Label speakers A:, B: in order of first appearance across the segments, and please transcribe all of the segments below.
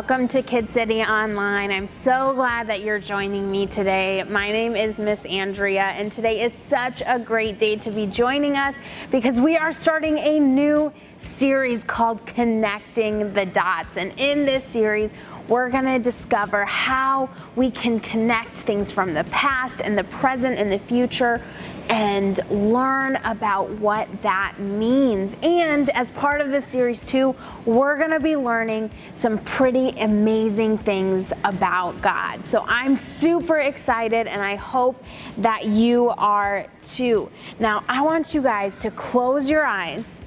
A: Welcome to Kid City Online. I'm so glad that you're joining me today. My name is Miss Andrea, and today is such a great day to be joining us because we are starting a new series called Connecting the Dots. And in this series, we're going to discover how we can connect things from the past and the present and the future and learn about what that means. And as part of this series, too, we're going to be learning some pretty amazing things about God. So I'm super excited and I hope that you are too. Now, I want you guys to close your eyes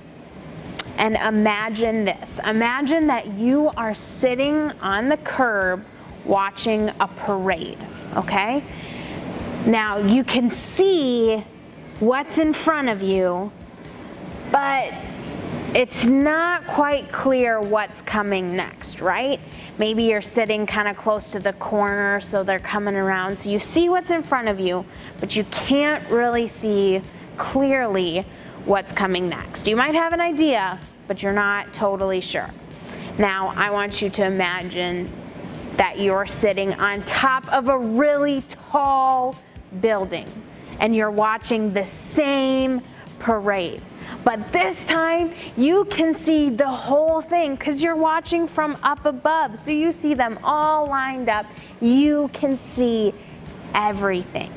A: and imagine this. Imagine that you are sitting on the curb watching a parade, okay? Now, you can see what's in front of you, but it's not quite clear what's coming next, right? Maybe you're sitting kind of close to the corner, so they're coming around. So you see what's in front of you, but you can't really see clearly what's coming next. You might have an idea, but you're not totally sure. Now, I want you to imagine that you're sitting on top of a really tall building and you're watching the same parade. But this time you can see the whole thing because you're watching from up above. So you see them all lined up. You can see everything.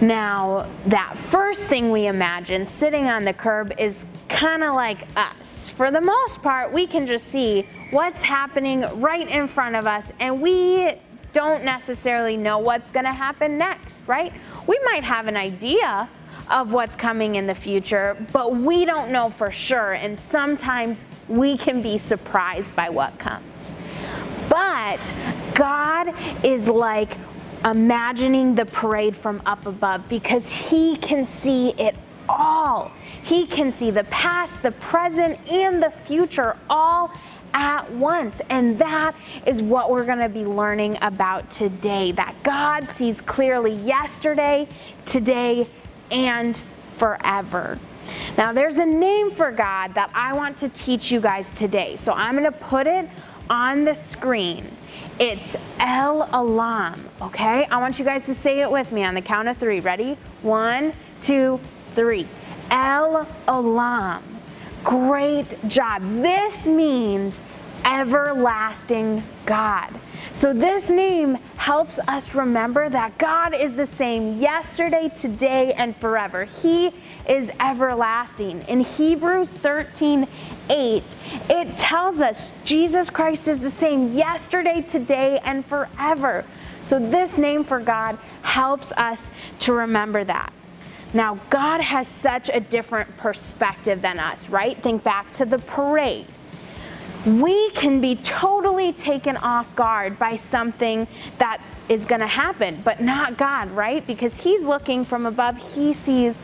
A: Now, that first thing we imagine sitting on the curb is kind of like us. For the most part, we can just see what's happening right in front of us, and we don't necessarily know what's going to happen next, right? We might have an idea of what's coming in the future, but we don't know for sure. And sometimes we can be surprised by what comes. But God is like imagining the parade from up above because He can see it all. He can see the past, the present, and the future all at once. And that is what we're going to be learning about today that God sees clearly yesterday, today, and forever. Now, there's a name for God that I want to teach you guys today. So I'm going to put it on the screen. It's El Olam, okay? I want you guys to say it with me on the count of three. Ready? One, two, three. El Olam. Great job. This means everlasting God. So, this name helps us remember that God is the same yesterday, today, and forever. He is everlasting. In Hebrews 13 8, it tells us Jesus Christ is the same yesterday, today, and forever. So, this name for God helps us to remember that. Now, God has such a different perspective than us, right? Think back to the parade. We can be totally taken off guard by something that is going to happen, but not God, right? Because He's looking from above, He sees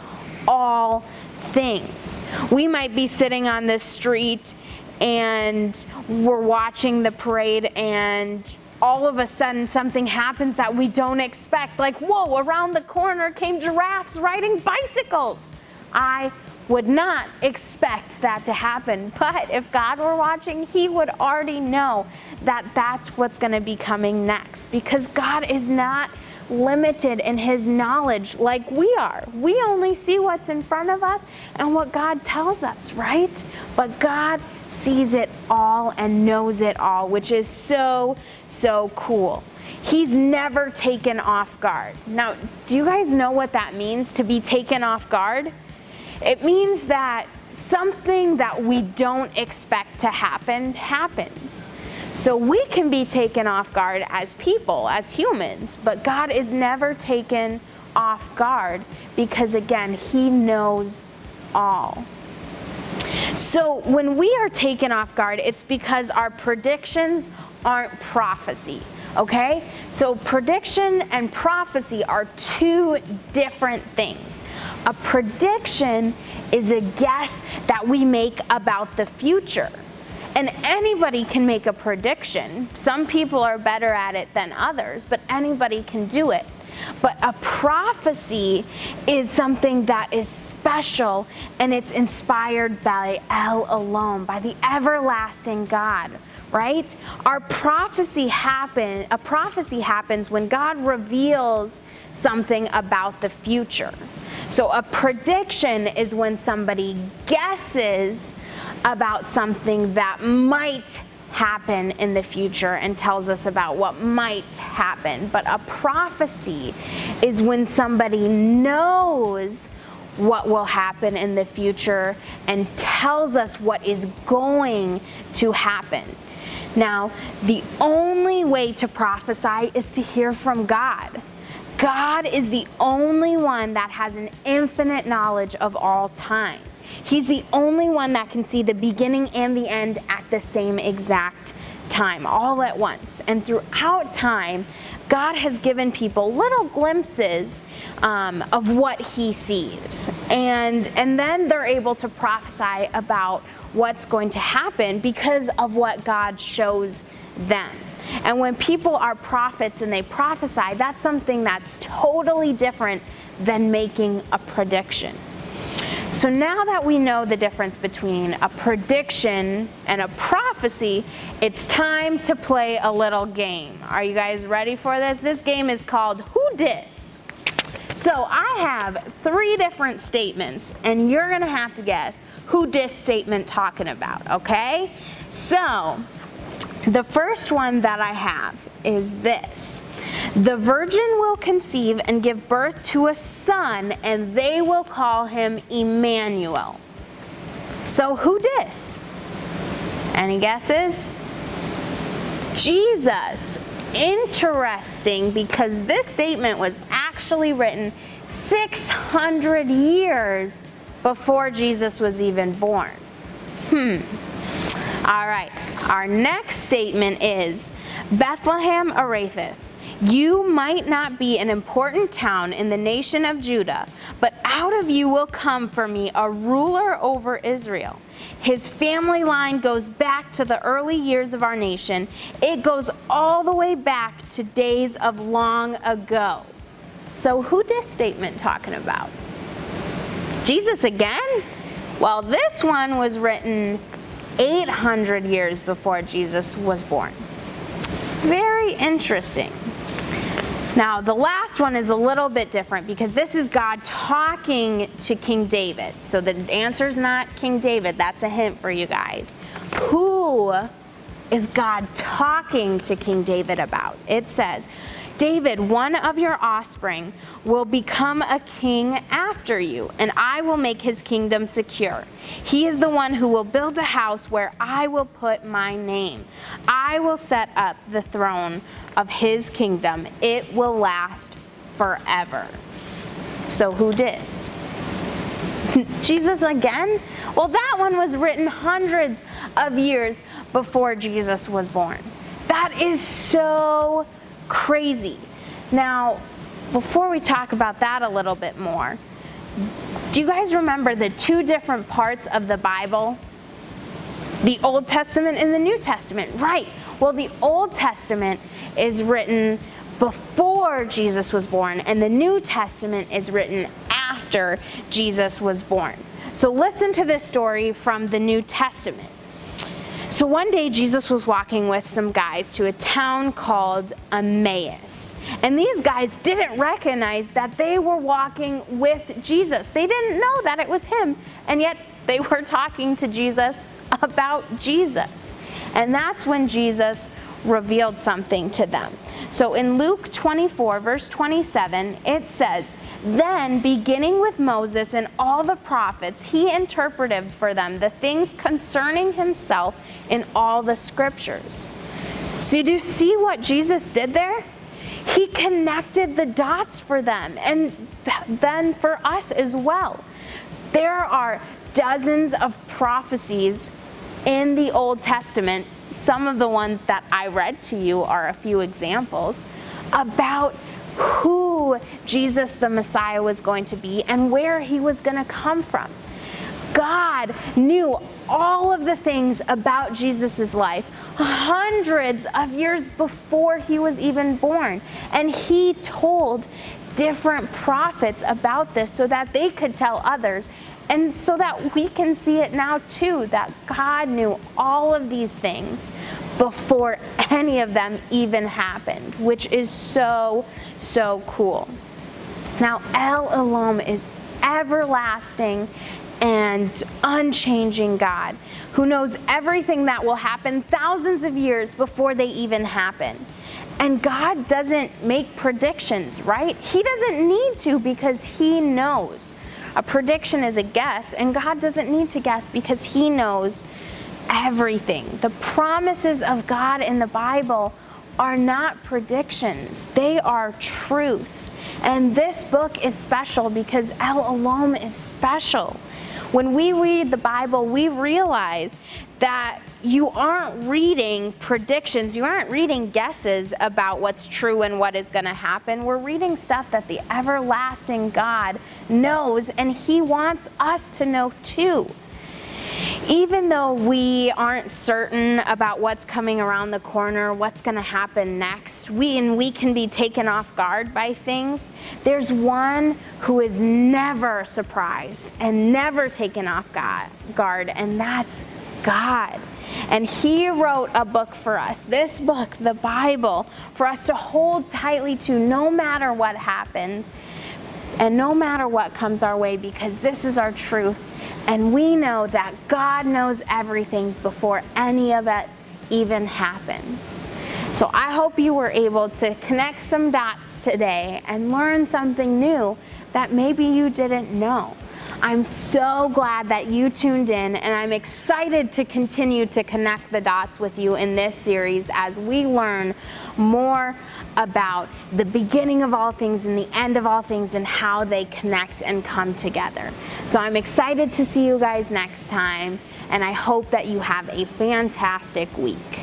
A: all things. We might be sitting on the street and we're watching the parade and all of a sudden something happens that we don't expect. Like, whoa, around the corner came giraffes riding bicycles. I would not expect that to happen. But if God were watching, He would already know that that's what's going to be coming next because God is not limited in His knowledge like we are. We only see what's in front of us and what God tells us, right? But God sees it all and knows it all, which is so, so cool. He's never taken off guard. Now, do you guys know what that means to be taken off guard? It means that something that we don't expect to happen happens. So we can be taken off guard as people, as humans, but God is never taken off guard because, again, He knows all. So when we are taken off guard, it's because our predictions aren't prophecy. Okay? So prediction and prophecy are two different things. A prediction is a guess that we make about the future. And anybody can make a prediction. Some people are better at it than others, but anybody can do it. But a prophecy is something that is special and it's inspired by El Olam, by the everlasting God right? Our prophecy happen a prophecy happens when God reveals something about the future. So a prediction is when somebody guesses about something that might happen in the future and tells us about what might happen. But a prophecy is when somebody knows what will happen in the future and tells us what is going to happen. Now, the only way to prophesy is to hear from God. God is the only one that has an infinite knowledge of all time. He's the only one that can see the beginning and the end at the same exact time, all at once. And throughout time, God has given people little glimpses um, of what He sees. And, and then they're able to prophesy about what's going to happen because of what God shows them. And when people are prophets and they prophesy, that's something that's totally different than making a prediction. So now that we know the difference between a prediction and a prophecy, it's time to play a little game. Are you guys ready for this? This game is called Who Dis? So I have three different statements, and you're gonna have to guess who dis statement talking about, okay? So the first one that I have is this The virgin will conceive and give birth to a son, and they will call him Emmanuel. So, who dis? Any guesses? Jesus. Interesting because this statement was actually written 600 years before Jesus was even born. Hmm. All right, our next statement is Bethlehem Ephrathah. You might not be an important town in the nation of Judah, but out of you will come for me a ruler over Israel. His family line goes back to the early years of our nation. It goes all the way back to days of long ago. So, who this statement talking about? Jesus again? Well, this one was written 800 years before Jesus was born. Very interesting. Now, the last one is a little bit different because this is God talking to King David. So the answer is not King David. That's a hint for you guys. Who is God talking to King David about? It says, David, one of your offspring, will become a king after you, and I will make his kingdom secure. He is the one who will build a house where I will put my name. I will set up the throne of his kingdom. It will last forever. So, who dis? Jesus again? Well, that one was written hundreds of years before Jesus was born. That is so crazy. Now, before we talk about that a little bit more, do you guys remember the two different parts of the Bible? The Old Testament and the New Testament, right? Well, the Old Testament is written before Jesus was born, and the New Testament is written after Jesus was born. So, listen to this story from the New Testament. So one day Jesus was walking with some guys to a town called Emmaus. And these guys didn't recognize that they were walking with Jesus. They didn't know that it was him. And yet they were talking to Jesus about Jesus. And that's when Jesus revealed something to them. So in Luke 24, verse 27, it says, then, beginning with Moses and all the prophets, he interpreted for them the things concerning himself in all the scriptures. So, do you see what Jesus did there? He connected the dots for them and then for us as well. There are dozens of prophecies in the Old Testament. Some of the ones that I read to you are a few examples about who Jesus the Messiah was going to be and where he was going to come from. God knew all of the things about Jesus' life hundreds of years before he was even born. And he told different prophets about this so that they could tell others. And so that we can see it now too, that God knew all of these things before any of them even happened, which is so, so cool. Now, El Olam is everlasting and unchanging God who knows everything that will happen thousands of years before they even happen. And God doesn't make predictions, right? He doesn't need to because He knows. A prediction is a guess, and God doesn't need to guess because He knows everything. The promises of God in the Bible are not predictions, they are truth. And this book is special because El Olam is special. When we read the Bible, we realize that you aren't reading predictions, you aren't reading guesses about what's true and what is going to happen. We're reading stuff that the everlasting God knows, and He wants us to know too even though we aren't certain about what's coming around the corner, what's going to happen next, we and we can be taken off guard by things. There's one who is never surprised and never taken off guard, and that's God. And He wrote a book for us, this book, the Bible, for us to hold tightly to no matter what happens and no matter what comes our way, because this is our truth and we know that God knows everything before any of it even happens. So I hope you were able to connect some dots today and learn something new that maybe you didn't know. I'm so glad that you tuned in, and I'm excited to continue to connect the dots with you in this series as we learn more about the beginning of all things and the end of all things and how they connect and come together. So I'm excited to see you guys next time, and I hope that you have a fantastic week.